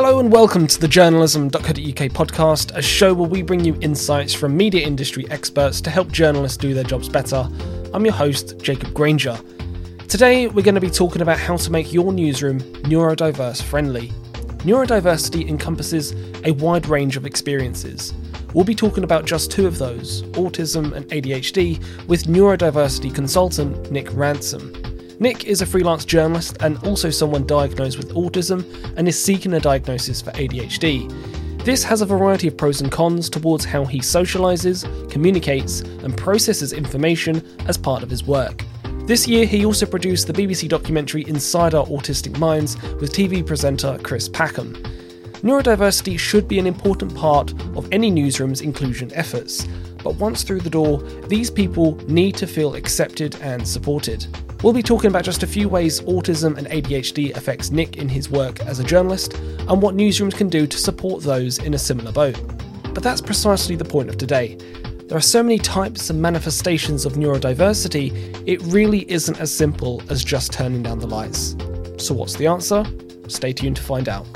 Hello and welcome to the journalism.co.uk podcast, a show where we bring you insights from media industry experts to help journalists do their jobs better. I'm your host, Jacob Granger. Today, we're going to be talking about how to make your newsroom neurodiverse friendly. Neurodiversity encompasses a wide range of experiences. We'll be talking about just two of those autism and ADHD with neurodiversity consultant Nick Ransom. Nick is a freelance journalist and also someone diagnosed with autism and is seeking a diagnosis for ADHD. This has a variety of pros and cons towards how he socialises, communicates, and processes information as part of his work. This year, he also produced the BBC documentary Inside Our Autistic Minds with TV presenter Chris Packham. Neurodiversity should be an important part of any newsroom's inclusion efforts, but once through the door, these people need to feel accepted and supported. We'll be talking about just a few ways autism and ADHD affects Nick in his work as a journalist and what newsrooms can do to support those in a similar boat. But that's precisely the point of today. There are so many types and manifestations of neurodiversity, it really isn't as simple as just turning down the lights. So, what's the answer? Stay tuned to find out.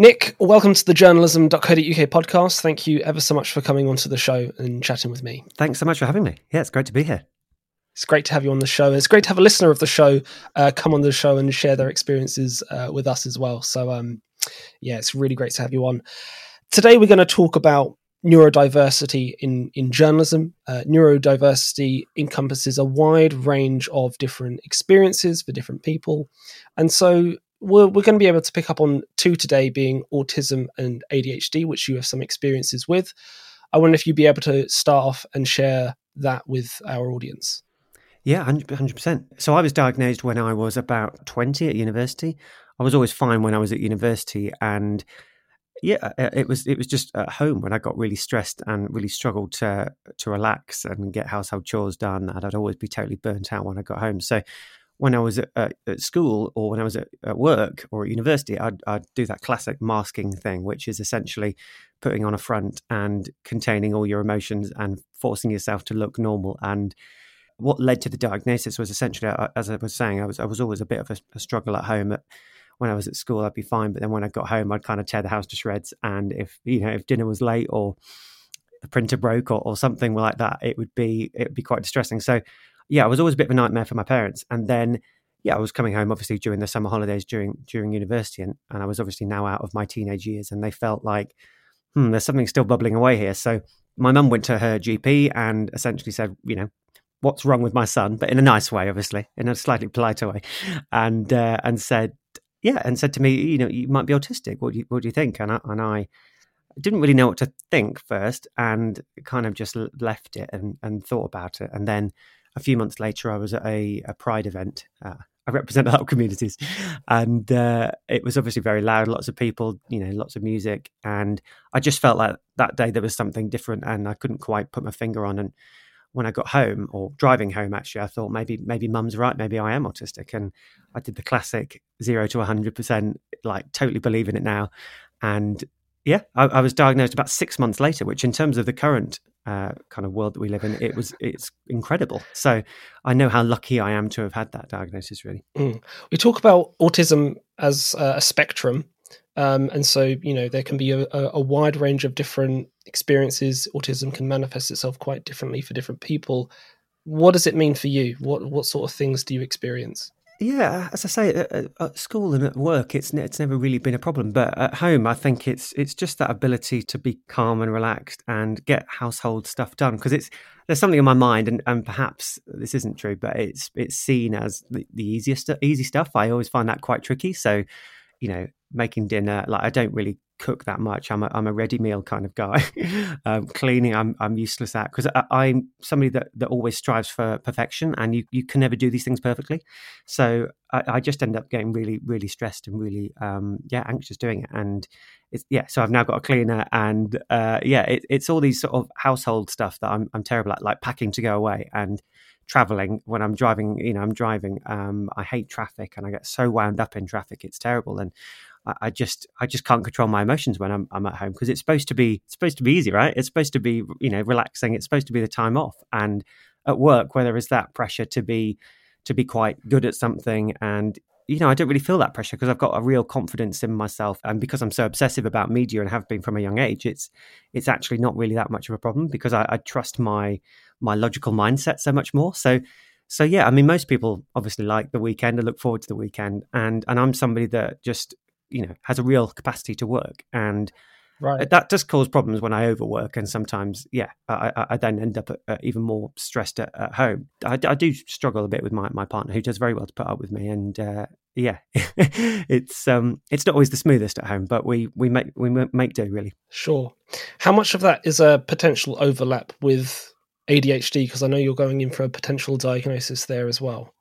Nick, welcome to the journalism.co.uk podcast. Thank you ever so much for coming onto the show and chatting with me. Thanks so much for having me. Yeah, it's great to be here. It's great to have you on the show. It's great to have a listener of the show uh, come on the show and share their experiences uh, with us as well. So, um, yeah, it's really great to have you on. Today, we're going to talk about neurodiversity in in journalism. Uh, neurodiversity encompasses a wide range of different experiences for different people, and so we're, we're going to be able to pick up on two today being autism and ADHD, which you have some experiences with. I wonder if you'd be able to start off and share that with our audience. Yeah, 100%. So I was diagnosed when I was about 20 at university. I was always fine when I was at university and yeah, uh, it was it was just at home when I got really stressed and really struggled to to relax and get household chores done and I'd always be totally burnt out when I got home. So when I was at, at, at school or when I was at, at, work or at university, I'd, I'd do that classic masking thing, which is essentially putting on a front and containing all your emotions and forcing yourself to look normal. And what led to the diagnosis was essentially, as I was saying, I was I was always a bit of a, a struggle at home. At, when I was at school, I'd be fine, but then when I got home, I'd kind of tear the house to shreds. And if you know if dinner was late or the printer broke or, or something like that, it would be it would be quite distressing. So yeah, I was always a bit of a nightmare for my parents. And then, yeah, I was coming home obviously during the summer holidays during during university, and, and I was obviously now out of my teenage years, and they felt like, hmm, there's something still bubbling away here. So my mum went to her GP and essentially said, you know, what's wrong with my son, but in a nice way, obviously, in a slightly politer way, and uh, and said, yeah, and said to me, you know, you might be autistic. What do you what do you think? And I, and I didn't really know what to think first, and kind of just left it and and thought about it, and then a few months later, I was at a, a Pride event. Uh, I represent a lot of communities, and uh, it was obviously very loud. Lots of people, you know, lots of music, and I just felt like that day there was something different, and I couldn't quite put my finger on. And when I got home, or driving home, actually, I thought maybe maybe Mum's right. Maybe I am autistic, and I did the classic zero to hundred percent, like totally believe in it now. And yeah, I, I was diagnosed about six months later, which in terms of the current uh, kind of world that we live in, it was it's incredible. So I know how lucky I am to have had that diagnosis. Really, mm. we talk about autism as a spectrum, um, and so you know there can be a, a, wide range of different experiences. Autism can manifest itself quite differently for different people. What does it mean for you? What what sort of things do you experience? Yeah, as I say, at, school and at work, it's it's never really been a problem. But at home, I think it's it's just that ability to be calm and relaxed and get household stuff done. Because it's there's something in my mind, and, and perhaps this isn't true, but it's it's seen as the, the easiest easy stuff. I always find that quite tricky. So, you know, making dinner, like I don't really cook that much. I'm a, I'm a ready meal kind of guy. um, cleaning, I'm I'm useless at because I'm somebody that, that always strives for perfection, and you, you can never do these things perfectly. So I, I just end up getting really really stressed and really um, yeah anxious doing it. And it's yeah, so I've now got a cleaner, and uh, yeah, it, it's all these sort of household stuff that I'm I'm terrible at, like packing to go away and traveling when I'm driving. You know, I'm driving. Um, I hate traffic, and I get so wound up in traffic. It's terrible, and I, just I just can't control my emotions when I'm I'm at home because it's supposed to be supposed to be easy, right? It's supposed to be you know relaxing. It's supposed to be the time off, and at work where there is that pressure to be to be quite good at something and you know, I don't really feel that pressure because I've got a real confidence in myself, and because I'm so obsessive about media and have been from a young age, it's it's actually not really that much of a problem because I, I trust my my logical mindset so much more. So, so yeah, I mean, most people obviously like the weekend and look forward to the weekend, and and I'm somebody that just you know has a real capacity to work and Right. That does cause problems when I overwork, and sometimes, yeah, I, I then end up uh, even more stressed at, at home. I, I, do struggle a bit with my, my partner, who does very well to put up with me, and uh, yeah, it's um, it's not always the smoothest at home, but we we make we make do really. Sure. How much of that is a potential overlap with ADHD? Because I know you're going in for a potential diagnosis there as well.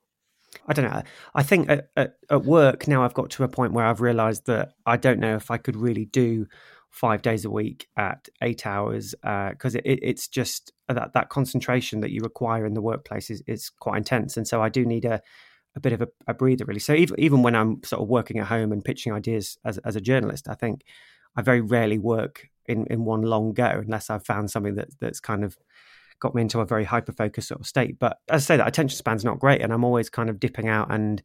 I don't know. I think at, at, at work now I've got to a point where I've realised that I don't know if I could really do five days a week at eight hours because uh, it, it's just that that concentration that you require in the workplace is, is quite intense and so i do need a, a bit of a, a, breather really so even, even when i'm sort of working at home and pitching ideas as, as a journalist i think i very rarely work in, in one long go unless i've found something that, that's kind of got me into a very hyper focused sort of state. But as i say that attention span's not great and i'm always kind of dipping out and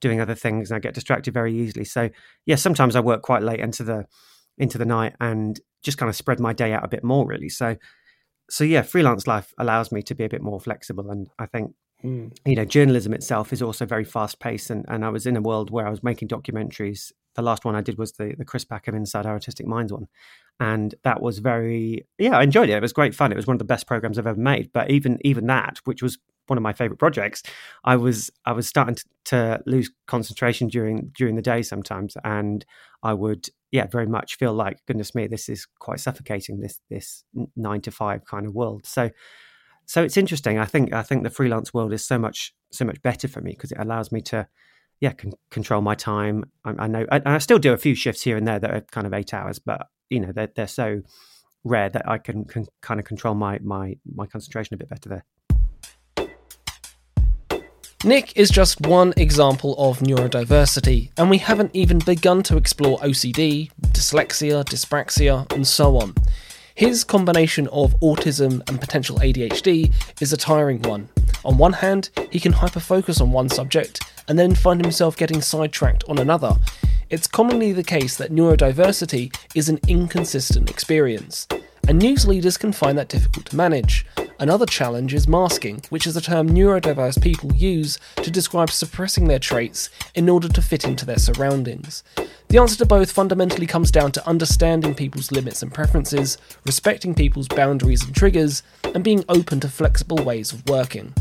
doing other things and i get distracted very easily. So yeah sometimes i work quite late into the into the night and just kind of spread my day out a bit more really. So so yeah freelance life allows me to be a bit more flexible and i think mm. you know journalism itself is also very fast paced and, and i was in a world where i was making documentaries. The last one i did was the the chris packham inside our autistic minds one and that was very yeah i enjoyed it it was great fun it was one of the best programs i've ever made but even even that which was one of my favorite projects i was i was starting to, to lose concentration during during the day sometimes and i would yeah, very much feel like goodness me, this is quite suffocating. This this nine to five kind of world. So so it's interesting. I think I think the freelance world is so much so much better for me because it allows me to yeah can control my time. I, I know I, I, still do a few shifts here and there that are kind of eight hours, but you know they're they're so rare that I can, can kind of control my my my concentration a bit better there. Nick is just one example of neurodiversity, and we haven't even begun to explore OCD, dyslexia, dyspraxia, and so on. His combination of autism and potential ADHD is a tiring one. On one hand, he can hyperfocus on one subject and then find himself getting sidetracked on another. It's commonly the case that neurodiversity is an inconsistent experience, and news leaders can find that difficult to manage. Another challenge is masking, which is a term neurodiverse people use to describe suppressing their traits in order to fit into their surroundings. The answer to both fundamentally comes down to understanding people's limits and preferences, respecting people's boundaries and triggers, and being open to flexible ways of working.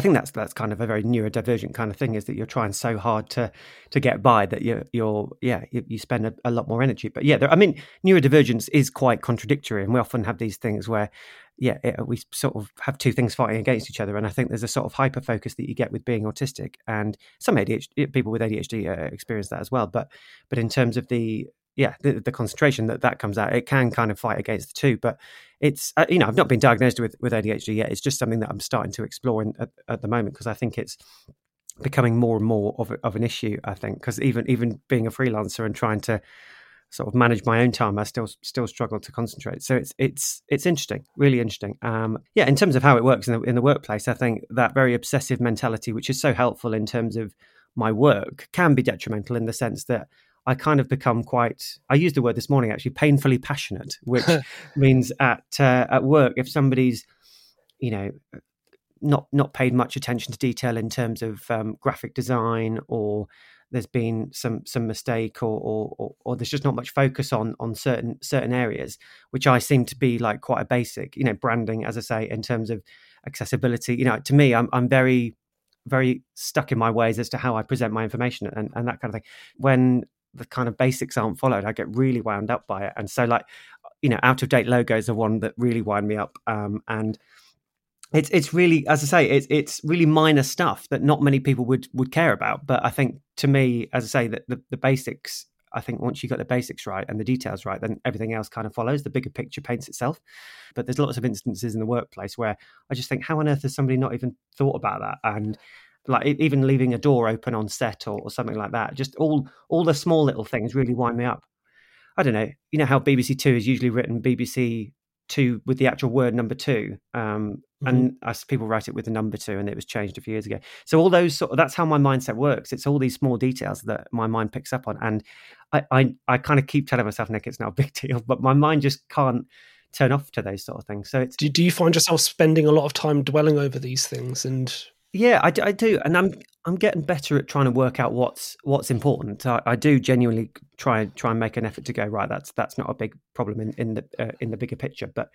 I think that's that's kind of a very neurodivergent kind of thing is that you're trying so hard to to get by that you're you're yeah you, you spend a, a, lot more energy. But yeah, there, I mean neurodivergence is quite contradictory, and we often have these things where yeah it, we sort of have two things fighting against each other. And I think there's a sort of hyper focus that you get with being autistic, and some ADHD people with ADHD uh, experience that as well. But but in terms of the yeah, the, the, concentration that that comes out, it can kind of fight against the two. But it's uh, you know I've not been diagnosed with with ADHD yet. It's just something that I'm starting to explore in, at, at the moment because I think it's becoming more and more of, a, of an issue. I think because even even being a freelancer and trying to sort of manage my own time, I still still struggle to concentrate. So it's it's it's interesting, really interesting. Um, yeah, in terms of how it works in the in the workplace, I think that very obsessive mentality, which is so helpful in terms of my work, can be detrimental in the sense that I kind of become quite. I used the word this morning actually, painfully passionate, which means at uh, at work if somebody's, you know, not not paid much attention to detail in terms of um, graphic design or there's been some some mistake or, or, or or there's just not much focus on on certain certain areas which I seem to be like quite a basic you know branding as I say in terms of accessibility you know to me I'm I'm very very stuck in my ways as to how I present my information and, and that kind of thing when the kind of basics aren't followed, I get really wound up by it. And so, like, you know, out of date logos are one that really wind me up. Um, and it's it's really, as I say, it's it's really minor stuff that not many people would would care about. But I think to me, as I say, that the, the basics. I think once you got the basics right and the details right, then everything else kind of follows. The bigger picture paints itself. But there's lots of instances in the workplace where I just think, how on earth has somebody not even thought about that? And like even leaving a door open on set or, or, something like that. Just all all the small little things really wind me up. I don't know. You know how BBC Two is usually written BBC Two with the actual word number two. Um, mm-hmm. and as people write it with the number two, and it was changed a few years ago. So all those sort of, that's how my mindset works. It's all these small details that my mind picks up on, and I I, I kind of keep telling myself, Nick, it's not a big deal, but my mind just can't turn off to those sort of things. So it's do, do you find yourself spending a lot of time dwelling over these things and yeah, I, I do, and I'm I'm getting better at trying to work out what's what's important. I, I do genuinely try try and make an effort to go right. That's that's not a big problem in, in the uh, in the bigger picture, but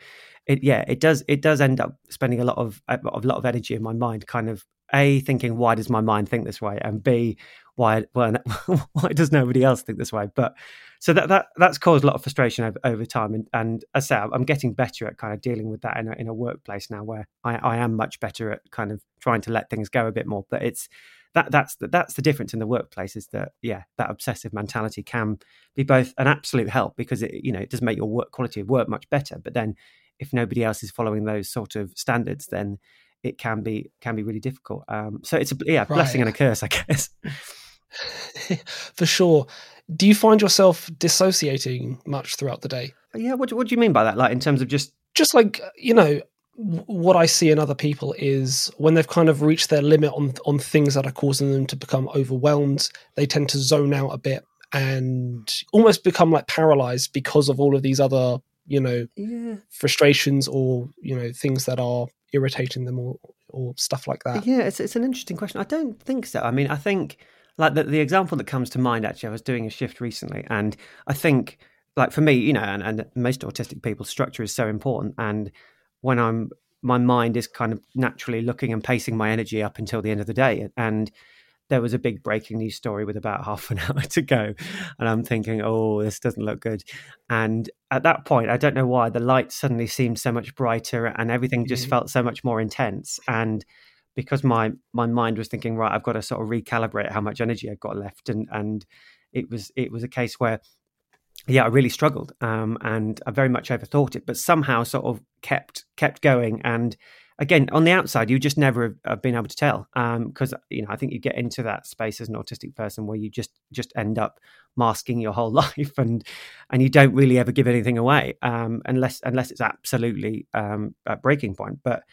it yeah it does it does end up spending a lot of a lot of energy in my mind, kind of a thinking why does my mind think this way, and b why well, why does nobody else think this way? But so that that that's caused a lot of frustration over, over time, and and as I say, I'm getting better at kind of dealing with that in a, in a workplace now, where I, I am much better at kind of trying to let things go a bit more. But it's that that's the, that's the difference in the workplace is that yeah that obsessive mentality can be both an absolute help because it you know it does make your work quality of work much better, but then if nobody else is following those sort of standards, then it can be can be really difficult. Um, so it's a yeah blessing and a curse, I guess. For sure. Do you find yourself dissociating much throughout the day? Yeah. What, what do you mean by that? Like in terms of just just like you know what I see in other people is when they've kind of reached their limit on on things that are causing them to become overwhelmed, they tend to zone out a bit and almost become like paralyzed because of all of these other you know yeah. frustrations or you know things that are irritating them or or stuff like that. Yeah, it's it's an interesting question. I don't think so. I mean, I think like the, the example that comes to mind actually i was doing a shift recently and i think like for me you know and, and most autistic people structure is so important and when i'm my mind is kind of naturally looking and pacing my energy up until the end of the day. And there was a big breaking news story with about half an hour to go. And i'm thinking oh this doesn't look good. And at that point i don't know why the light suddenly seemed so much brighter and everything just mm-hmm. felt so much more intense. And because my my mind was thinking right i've got to sort of recalibrate how much energy i've got left. And and it was it was a case where yeah i really struggled um, and i very much overthought it but somehow sort of kept kept going. And again on the outside you just never have been able to tell because um, you know i think you get into that space as an autistic person where you just just end up masking your whole life and and you don't really ever give anything away um, unless unless it's absolutely um, a breaking point. But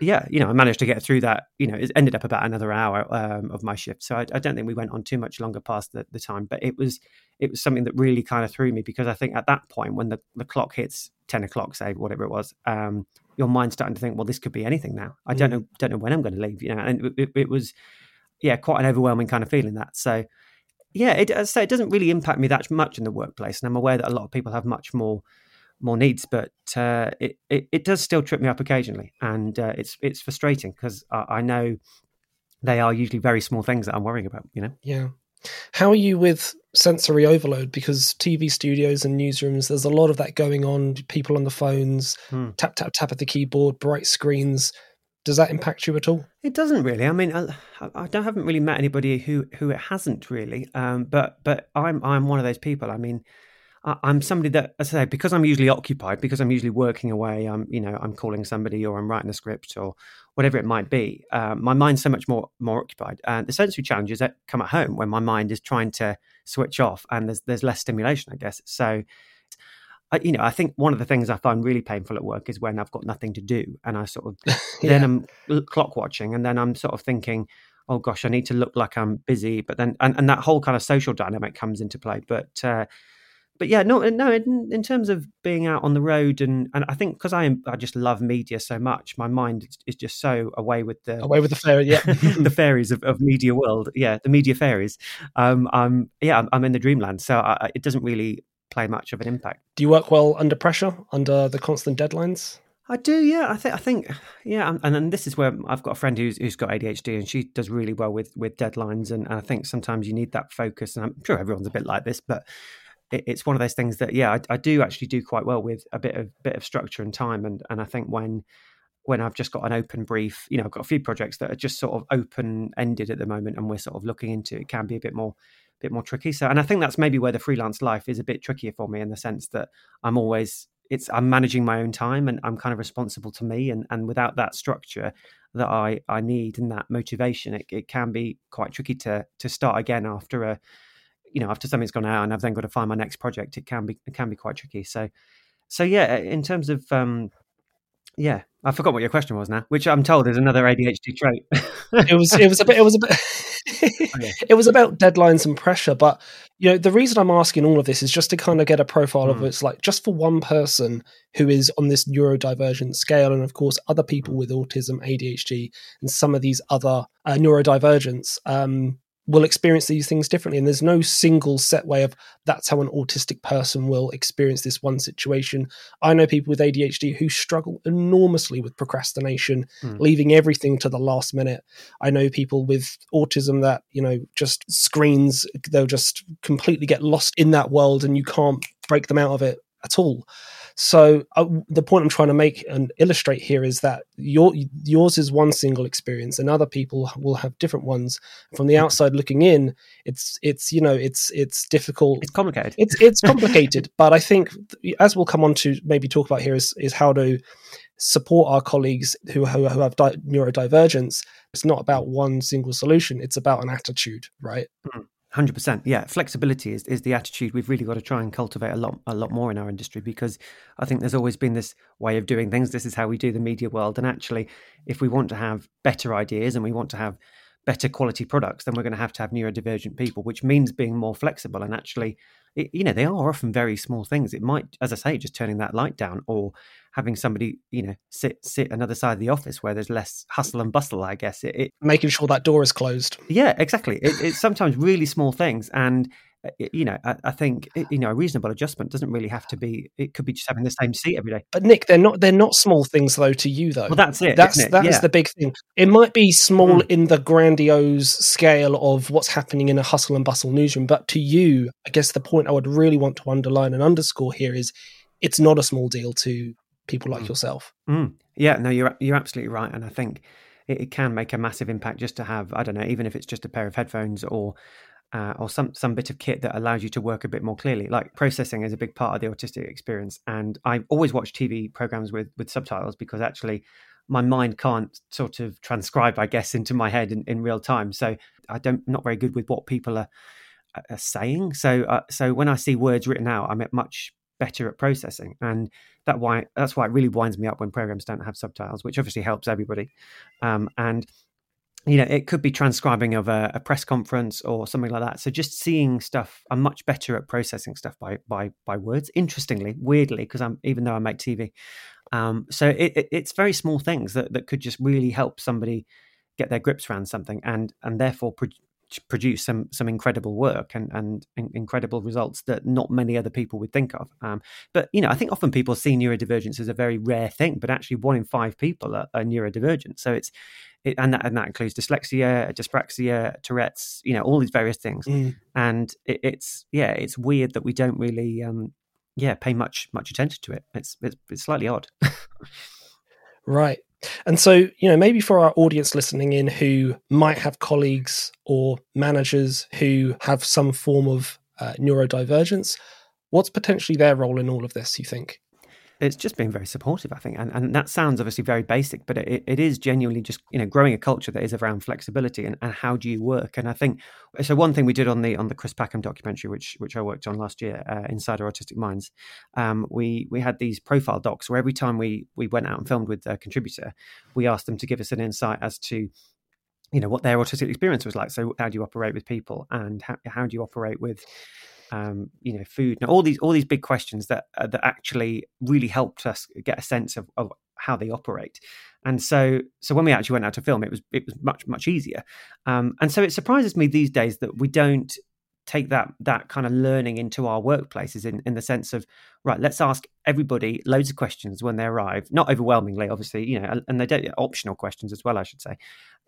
yeah, you know, I managed to get through that. You know, it ended up about another hour um, of my shift, so I, I, don't think we went on too much longer past the, the, time. But it was it was something that really kind of threw me because I think at that point when the, the clock hits ten o'clock, say whatever it was, um, your mind's starting to think, well, this could be anything now. I don't mm. know don't know when I'm going to leave. You know, and it, it, it, was yeah, quite an overwhelming kind of feeling that. So yeah, it, as I say, it doesn't really impact me that much in the workplace, and I'm aware that a lot of people have much more more needs, but uh, it, it, it does still trip me up occasionally, and uh, it's it's frustrating because I, I, know they are usually very small things that I'm worrying about. You know. Yeah. How are you with sensory overload? Because TV studios and newsrooms, there's a lot of that going on. People on the phones, hmm. tap tap tap at the keyboard, bright screens. Does that impact you at all? It doesn't really. I mean, I, I don't haven't really met anybody who who it hasn't really. Um, but but I'm I'm one of those people. I mean, I'm somebody that, as I say, because I'm usually occupied, because I'm usually working away, I'm, you know, I'm calling somebody or I'm writing a script or whatever it might be. Um, my mind's so much more more occupied, and the sensory challenges that come at home when my mind is trying to switch off and there's there's less stimulation, I guess. So, I, you know, I think one of the things I find really painful at work is when I've got nothing to do, and I sort of yeah. then I'm clock watching, and then I'm sort of thinking, oh gosh, I need to look like I'm busy, but then and, and that whole kind of social dynamic comes into play, but. Uh, but yeah, no, no. In, in, terms of being out on the road, and and I think because I am, I just love media so much, my mind is, just so away with the away with the fairy, yeah, the fairies of, of media world, yeah, the media fairies. Um, I'm yeah, I'm, I'm in the dreamland, so I, it doesn't really play much of an impact. Do you work well under pressure, under the constant deadlines? I do, yeah. I think, I think, yeah. And then this is where I've got a friend who's who's got ADHD, and she does really well with with deadlines. And I think sometimes you need that focus. And I'm sure everyone's a bit like this, but it, it's one of those things that yeah, I, I, do actually do quite well with a bit of bit of structure and time, and and I think when when I've just got an open brief, you know, I've got a few projects that are just sort of open ended at the moment, and we're sort of looking into it can be a bit more bit more tricky. So, and I think that's maybe where the freelance life is a bit trickier for me in the sense that I'm always it's I'm managing my own time and I'm kind of responsible to me and and without that structure that I I need and that motivation it, it can be quite tricky to to start again after a you know after something's gone out and I've then got to find my next project, it can be it can be quite tricky. So so yeah, in terms of um, Yeah, I forgot what your question was now, which I'm told is another ADHD trait. it was it was a bit it was a bit oh, it was about deadlines and pressure, but you know the reason I'm asking all of this is just to kind of get a profile mm. of it's like just for one person who is on this neurodivergent scale, and of course other people with autism, ADHD, and some of these other uh, neurodivergence. Um, will experience these things differently. And there's no single set way of that's how an autistic person will experience this one situation. I know people with adhd who struggle enormously with procrastination mm. leaving everything to the last minute. I know people with autism that you know just screens they'll just completely get lost in that world and you can't break them out of it at all so uh, the point I'm trying to make and illustrate here is that your yours is one single experience, and other people will have different ones. From the outside looking in, it's it's you know it's it's difficult. It's complicated. It's it's complicated, but I think as we'll come on to maybe talk about here is is how to support our colleagues who who, who have di- neurodivergence. It's not about one single solution; it's about an attitude, right? Mm. Hundred percent, yeah. Flexibility is, is the attitude we've really got to try and cultivate a lot a lot more in our industry because I think there's always been this way of doing things. This is how we do the media world, and actually, if we want to have better ideas and we want to have better quality products, then we're going to have to have neurodivergent people, which means being more flexible and actually it, you know, they are often very small things. It might, as I say, just turning that light down or having somebody, you know, sit sit another side of the office where there's less hustle and bustle. I guess it, it making sure that door is closed. Yeah, exactly. It, it's sometimes really small things, and uh, you know, I, I think you know a reasonable adjustment doesn't really have to be. It could be just having the same seat every day. But Nick, they're not. They're not small things though to you though. Well, that's it. That's it? that yeah. is the big thing. It might be small mm. in the grandiose scale of what's happening in a hustle and bustle newsroom, but to you, I guess the point I would really want to underline and underscore here is, it's not a small deal to people like mm. yourself. Mm. Yeah, no, you're you're absolutely right, and I think it, it can make a massive impact just to have I don't know, even if it's just a pair of headphones or uh, or some some bit of kit that allows you to work a bit more clearly. Like processing is a big part of the autistic experience, and I always watch TV programs with with subtitles because actually my mind can't sort of transcribe, I guess, into my head in, in real time. So I don't not very good with what people are, are saying. So uh, so when I see words written out, I'm at much better at processing, and that why that's why it really winds me up when programs don't have subtitles, which obviously helps everybody. Um, and you know, it could be transcribing of a, a, press conference or something like that. So just seeing stuff, I'm much better at processing stuff by by by words. Interestingly, weirdly, because I'm even though I make TV, um, so it, it, it's very small things that that could just really help somebody get their grips around something, and and therefore pro- produce some some incredible work and and incredible results that not many other people would think of. Um, but you know, I think often people see neurodivergence as a very rare thing, but actually one in five people are, are neurodivergent. So it's it, and that and that includes dyslexia, dyspraxia, Tourette's, you know, all these various things. Mm. And it, it's yeah, it's weird that we don't really um, yeah pay much much attention to it. It's it's, it's slightly odd. right. And so, you know, maybe for our audience listening in who might have colleagues or managers who have some form of uh, neurodivergence, what's potentially their role in all of this, you think? It's just been very supportive, I think, and and that sounds obviously very basic, but it, it is genuinely just you know growing a culture that is around flexibility and, and how do you work. And I think so. One thing we did on the on the Chris Packham documentary, which which I worked on last year, uh, Inside Our Autistic Minds, um, we we had these profile docs where every time we we went out and filmed with a contributor, we asked them to give us an insight as to you know what their autistic experience was like. So how do you operate with people, and how how do you operate with um, you know, food, and all these all these big questions that uh, that actually really helped us get a sense of, of how they operate. And so, so when we actually went out to film, it was it was much much easier. Um, and so it surprises me these days that we don't take that that kind of learning into our workplaces in, in the sense of right let's ask everybody loads of questions when they arrive not overwhelmingly obviously you know and they don't optional questions as well i should say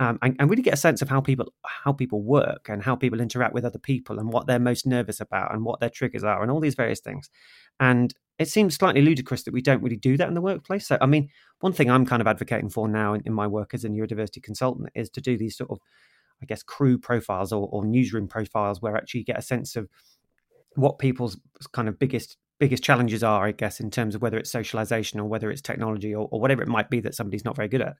um, and, and really get a sense of how people how people work and how people interact with other people and what they're most nervous about and what their triggers are and all these various things and it seems slightly ludicrous that we don't really do that in the workplace so i mean one thing i'm kind of advocating for now in, in my work as a neurodiversity consultant is to do these sort of I guess, crew profiles or, or newsroom profiles where actually you get a sense of what people's kind of biggest biggest challenges are, I guess, in terms of whether it's socialization or whether it's technology or, or whatever it might be that somebody's not very good at.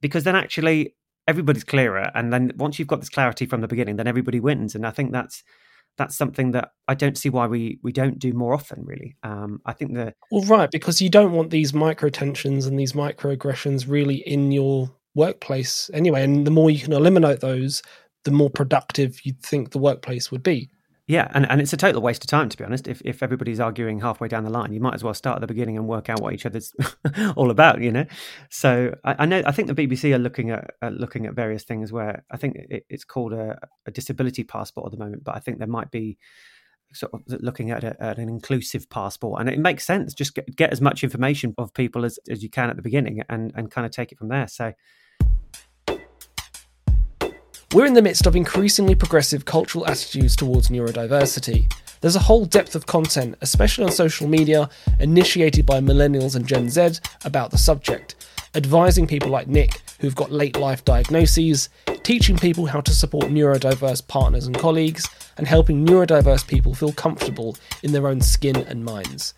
Because then actually everybody's clearer. And then once you've got this clarity from the beginning, then everybody wins. And I think that's that's something that I don't see why we we don't do more often. Really, um, I think the well, right, because you don't want these micro tensions and these microaggressions really in your workplace anyway. And the more you can eliminate those, the more productive you'd think the workplace would be. Yeah, and, and it's a total waste of time to be honest. If if everybody's arguing halfway down the line, you might as well start at the beginning and work out what each other's all about, you know. So I, I, know I think the BBC are looking at looking at various things where I think it, it's called a, a, disability passport at the moment, but I think there might be sort of looking at, a, at an inclusive passport, and it makes sense. Just get, get as much information of people as, as you can at the beginning, and and kind of take it from there. So we're in the midst of increasingly progressive cultural attitudes towards neurodiversity. There's a whole depth of content, especially on social media, initiated by millennials and Gen Z about the subject, advising people like Nick who've got late life diagnoses, teaching people how to support neurodiverse partners and colleagues, and helping neurodiverse people feel comfortable in their own skin and minds.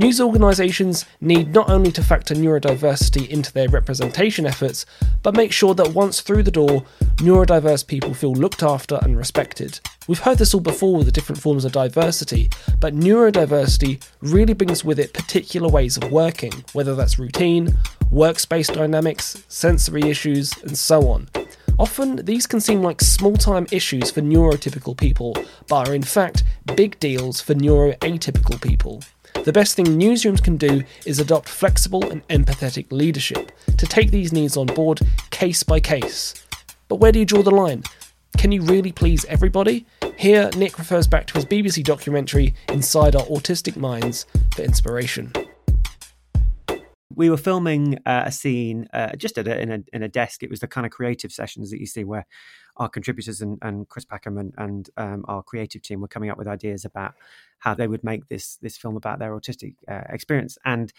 News organisations need not only to factor neurodiversity into their representation efforts, but make sure that once through the door, neurodiverse people feel looked after and respected. We've heard this all before with the different forms of diversity, but neurodiversity really brings with it particular ways of working, whether that's routine, workspace dynamics, sensory issues, and so on. Often, these can seem like small time issues for neurotypical people, but are in fact big deals for neuroatypical people. The best thing newsrooms can do is adopt flexible and empathetic leadership to take these needs on board case by case. But where do you draw the line? Can you really please everybody? Here, Nick refers back to his BBC documentary Inside Our Autistic Minds for inspiration. We were filming uh, a scene uh, just a, in a in a desk. It was the kind of creative sessions that you see where our contributors and, and Chris Packham and, and um, our creative team were coming up with ideas about how they would make this this film about their autistic uh, experience. And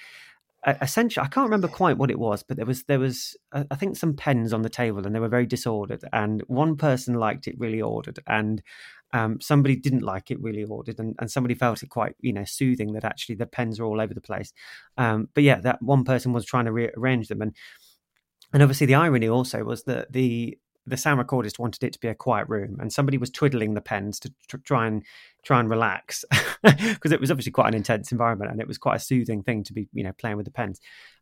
uh, essentially, I can't remember quite what it was, but there was there was uh, I think some pens on the table, and they were very disordered. And one person liked it really ordered, and um, somebody didn't like it really ordered, and, and somebody felt it quite you know soothing that actually the pens are all over the place. Um, but yeah, that one person was trying to rearrange them, and and obviously the irony also was that the the sound recordist wanted it to be a quiet room, and somebody was twiddling the pens to tr- try and try and relax because it was obviously quite an intense environment, and it was quite a soothing thing to be you know playing with the pens.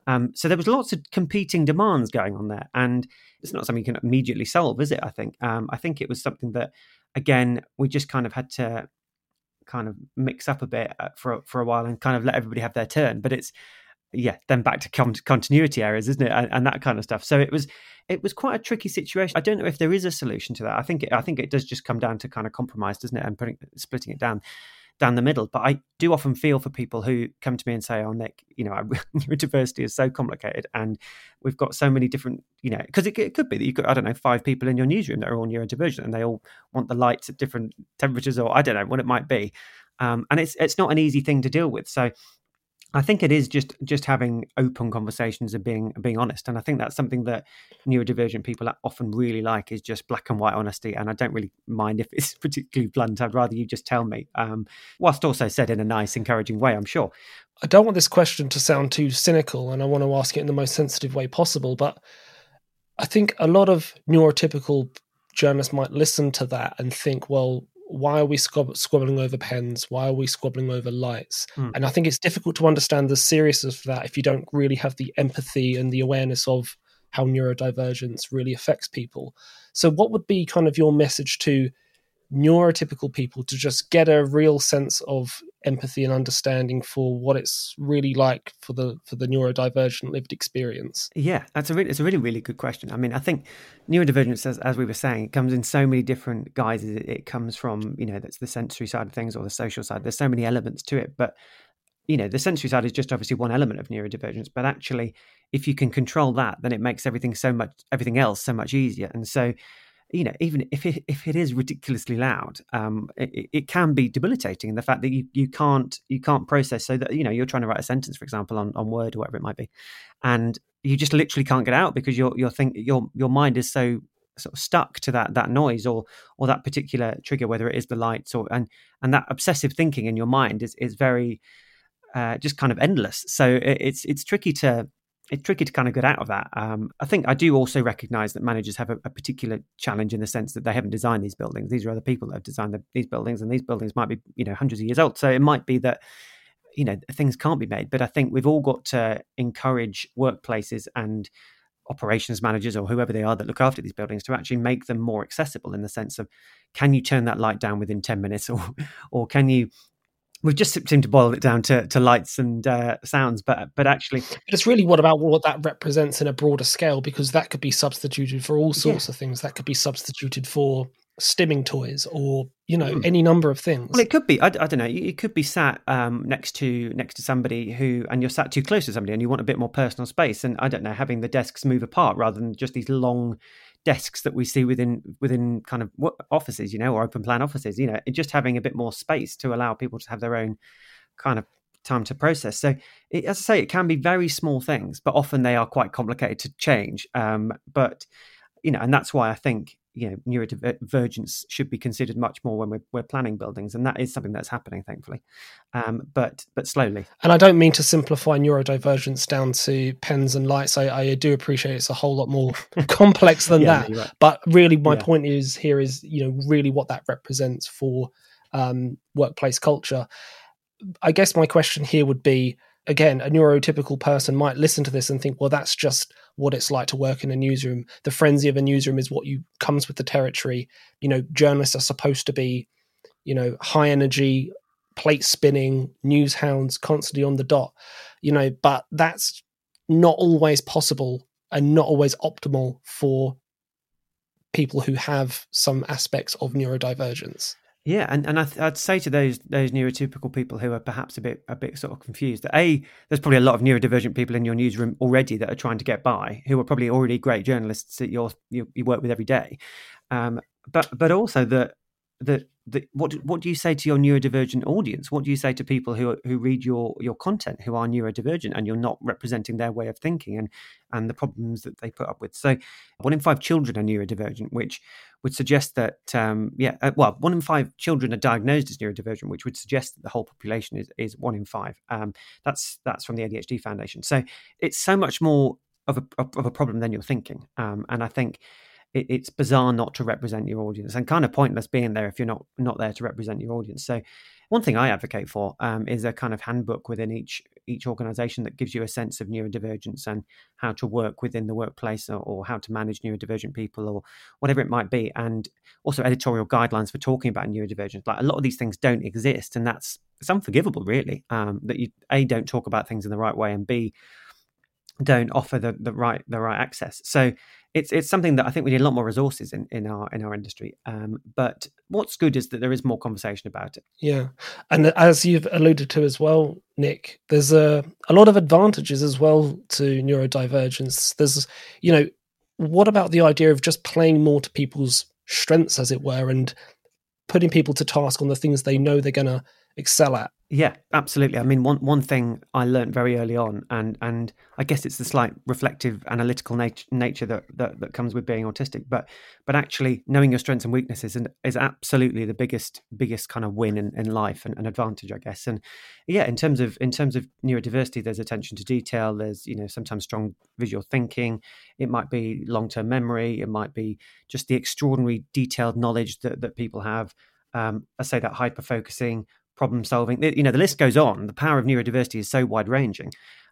Um, so there was lots of competing demands going on there, and it's not something you can immediately solve, is it? I think. Um, I think it was something that, again, we just kind of had to kind of mix up a bit uh, for for a while and kind of let everybody have their turn. But it's yeah, then back to con- continuity errors, isn't it, and, and, that kind of stuff. So it was it was quite a tricky situation. I don't know if there is a solution to that. I think it, I think it does just come down to kind of compromise, doesn't it, and putting splitting it down down the middle. But I do often feel for people who come to me and say, "Oh, Nick, you know, neurodiversity is so complicated, and we've got so many different, you know, because it, it, could be that you have got I don't know five people in your newsroom that are all neurodivergent, and they all want the lights at different temperatures, or I don't know what it might be." Um, and it's it's not an easy thing to deal with. So I think it is just just having open conversations and being being honest, and I think that's something that neurodivergent people often really like is just black and white honesty. And I don't really mind if it's particularly blunt. I'd rather you just tell me, um, whilst also said in a nice, encouraging way. I'm sure. I don't want this question to sound too cynical, and I want to ask it in the most sensitive way possible. But I think a lot of neurotypical journalists might listen to that and think, well, why are we squabbling over pens? Why are we squabbling over lights? Mm. And I think it's difficult to understand the seriousness of that if you don't really have the empathy and the awareness of how neurodivergence really affects people. So, what would be kind of your message to neurotypical people to just get a real sense of empathy and understanding for what it's really like for the for the neurodivergent lived experience? Yeah that's a really it's a really really good question. I mean i think neurodivergence as, as we were saying it comes in so many different guises. It, it comes from you know that's the sensory side of things or the social side. There's so many elements to it but you know the sensory side is just obviously one element of neurodivergence but actually if you can control that then it makes everything so much everything else so much easier. And so you know, even if it, if it is ridiculously loud, um, it, it, can be debilitating. The fact that you, you can't you can't process, so that you know you're trying to write a sentence, for example, on, on Word or whatever it might be, and you just literally can't get out because your your think your your mind is so sort of stuck to that that noise or or that particular trigger, whether it is the lights or and and that obsessive thinking in your mind is is very uh, just kind of endless. So it, it's it's tricky to it's tricky to kind of get out of that. Um, I think I do also recognise that managers have a, a, particular challenge in the sense that they haven't designed these buildings. These are other people that have designed the, these buildings, and these buildings might be you know hundreds of years old. So it might be that you know things can't be made. But I think we've all got to encourage workplaces and operations managers or whoever they are that look after these buildings to actually make them more accessible in the sense of can you turn that light down within 10 minutes or or can you we've just seemed to boil it down to, to lights and uh, sounds, but but actually, but it's really what about what that represents in a broader scale because that could be substituted for all sorts yeah. of things. That could be substituted for stimming toys or you know mm. any number of things well it could be i, I don't know it could be sat um, next to next to somebody who and you're sat too close to somebody and you want a bit more personal space and i don't know having the desks move apart rather than just these long desks that we see within within kind of offices you know or open plan offices you know just having a bit more space to allow people to have their own kind of time to process so it, as i say it can be very small things but often they are quite complicated to change um, but you know and that's why i think you know neurodivergence should be considered much more when we're, we're planning buildings and that is something that's happening thankfully. Um, but but slowly. And i don't mean to simplify neurodivergence down to pens and lights. I, I do appreciate it's a whole lot more complex than yeah, that. right. but really my yeah. point is here is you know really what that represents for um, workplace culture. I guess my question here would be again a neurotypical person might listen to this and think well that's just what it's like to work in a newsroom. The frenzy of a newsroom is what you comes with the territory. You know, journalists are supposed to be, you know, high energy, plate spinning, news hounds, constantly on the dot. You know, but that's not always possible and not always optimal for people who have some aspects of neurodivergence. Yeah, and, and I would say to those those neurotypical people who are perhaps a bit a bit sort of confused that a there's probably a lot of neurodivergent people in your newsroom already that are trying to get by, who are probably already great journalists that you you work with every day, um, but but also that that the, what what do you say to your neurodivergent audience? What do you say to people who who read your your content who are neurodivergent and you're not representing their way of thinking and and the problems that they put up with? So, one in five children are neurodivergent, which would suggest that um, yeah, uh, well, one in five children are diagnosed as neurodivergent, which would suggest that the whole population is is one in five. Um, that's that's from the ADHD Foundation. So it's so much more of a of a problem than you're thinking, um, and I think it, it's bizarre not to represent your audience and kind of pointless being there if you're not not there to represent your audience. So one thing I advocate for um, is a kind of handbook within each each organization that gives you a sense of neurodivergence and how to work within the workplace or, or, how to manage neurodivergent people or whatever it might be and also editorial guidelines for talking about neurodivergence like a lot of these things don't exist and that's it's unforgivable really um, that you a don't talk about things in the right way and b don't offer the, the right the right access. So it's it's something that I think we need a lot more resources in, in our in our industry. Um, but what's good is that there is more conversation about it. Yeah, and as you've alluded to as well, Nick, there's a a lot of advantages as well to neurodivergence. There's you know, what about the idea of just playing more to people's strengths, as it were, and putting people to task on the things they know they're to excel at. Yeah, absolutely. I mean, one one thing I learned very early on, and and I guess it's the slight reflective, analytical nature nature that, that that comes with being autistic. But but actually, knowing your strengths and weaknesses and is absolutely the biggest biggest kind of win in, in life and, and advantage, I guess. And yeah, in terms of in terms of neurodiversity, there's attention to detail. There's you know sometimes strong visual thinking. It might be long term memory. It might be just the extraordinary detailed knowledge that that people have. Um, I say that hyper focusing problem solving. You know, the list goes on. The power of neurodiversity is so wide ranging,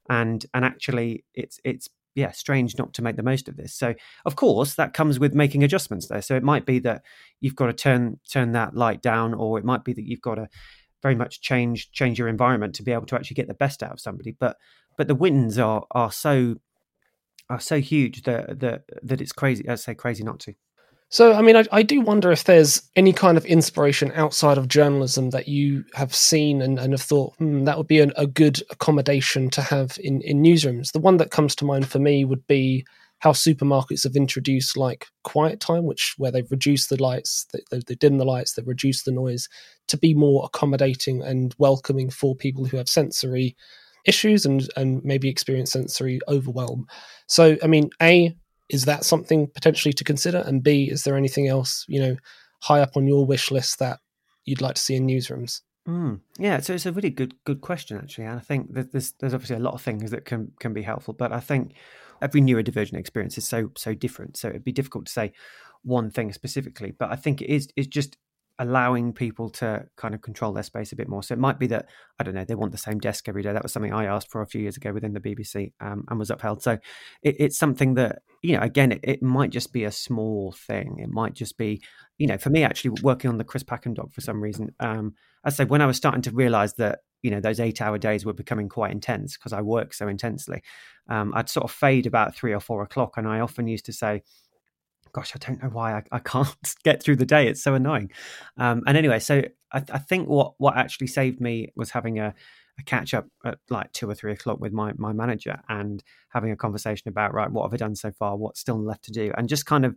and and actually, it's it's yeah, strange not to make the most of this. So, of course, that comes with making adjustments there. So it might be that you've got to turn turn that light down, or it might be that you've got to very much change change your environment to be able to actually get the best out of somebody. But but the wins are are so are so huge that that that it's crazy. I say crazy not to. So, I mean, I, I, do wonder if there's any kind of inspiration outside of journalism that you have seen and, and have thought, hmm, that would be an, a good accommodation to have in, in newsrooms. The one that comes to mind for me would be how supermarkets have introduced like quiet time, which where they've reduced the lights, they, they, they dim the lights, they reduce the noise to be more accommodating and welcoming for people who have sensory issues and and maybe experience sensory overwhelm. So, I mean, a is that something potentially to consider? And B, is there anything else, you know, high up on your wish list that you'd like to see in newsrooms? Mm, yeah, so it's a really good good question actually, and I think that there's there's obviously a lot of things that can can be helpful, but I think every neurodivergent experience is so so different, so it'd be difficult to say one thing specifically. But I think it is is just allowing people to kind of control their space a bit more. So it might be that I don't know they want the same desk every day. That was something I asked for a few years ago within the BBC um, and was upheld. So it, it's something that you know again it, it, might just be a small thing. It might just be you know for me actually working on the Chris Packham doc for some reason. Um, I said when I was starting to realise that you know those eight hour days were becoming quite intense because I work so intensely. Um, I'd sort of fade about three or four o'clock, and I often used to say gosh, I don't know why I, I can't get through the day. It's so annoying. Um, and anyway, so I, I, think what what actually saved me was having a, a, catch up at like two or three o'clock with my my manager and having a conversation about right, what have I done so far? What's still left to do? And just kind of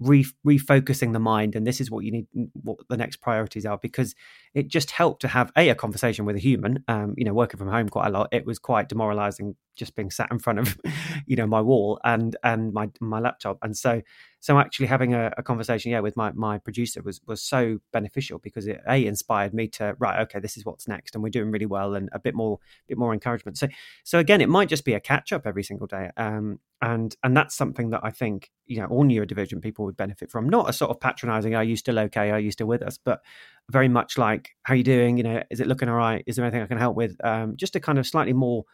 re- refocusing the mind and this is what you need what the next priorities are because it just helped to have a a conversation with a human um, you know working from home quite a lot it was quite demoralizing just being sat in front of you know my wall and and my my laptop and so so actually having a, a, conversation yeah with my my producer was was so beneficial because it a inspired me to right okay this is what's next and we're doing really well and a bit more bit more encouragement. So so again it might just be a catch up every single day um and and that's something that i think you know all neurodivergent people would benefit from. Not a sort of patronizing are you still okay? Are you still with us? but very much like how are you doing? You know is it looking all right? Is there anything i can help with? um just a kind of slightly more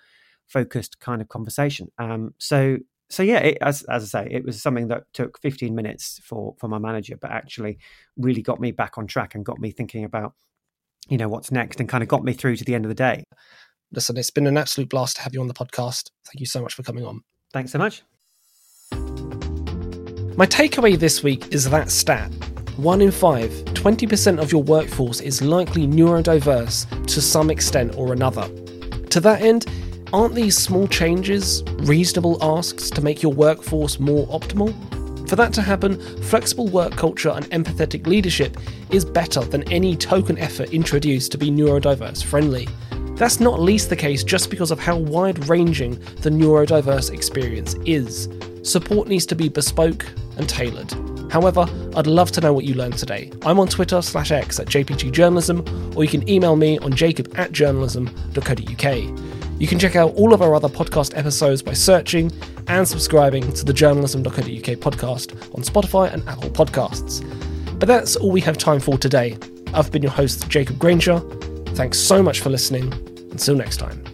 focused kind of conversation. Um so so yeah, it, as as I say, it was something that took 15 minutes for for my manager, but actually really got me back on track and got me thinking about you know what's next and kind of got me through to the end of the day. Listen, it's been an absolute blast to have you on the podcast. Thank you so much for coming on. Thanks so much. My takeaway this week is that stat. One in five, 20% of your workforce is likely neurodiverse to some extent or another. To that end, Aren't these small changes reasonable asks to make your workforce more optimal? For that to happen, flexible work culture and empathetic leadership is better than any token effort introduced to be neurodiverse friendly. That's not least the case just because of how wide ranging the neurodiverse experience is. Support needs to be bespoke and tailored. However, I'd love to know what you learned today. I'm on Twitter slash X at JPG Journalism, or you can email me on jacob at journalism.co.uk. You can check out all of our other podcast episodes by searching and subscribing to the journalism.co.uk podcast on Spotify and Apple Podcasts. But that's all we have time for today. I've been your host, Jacob Granger. Thanks so much for listening. Until next time.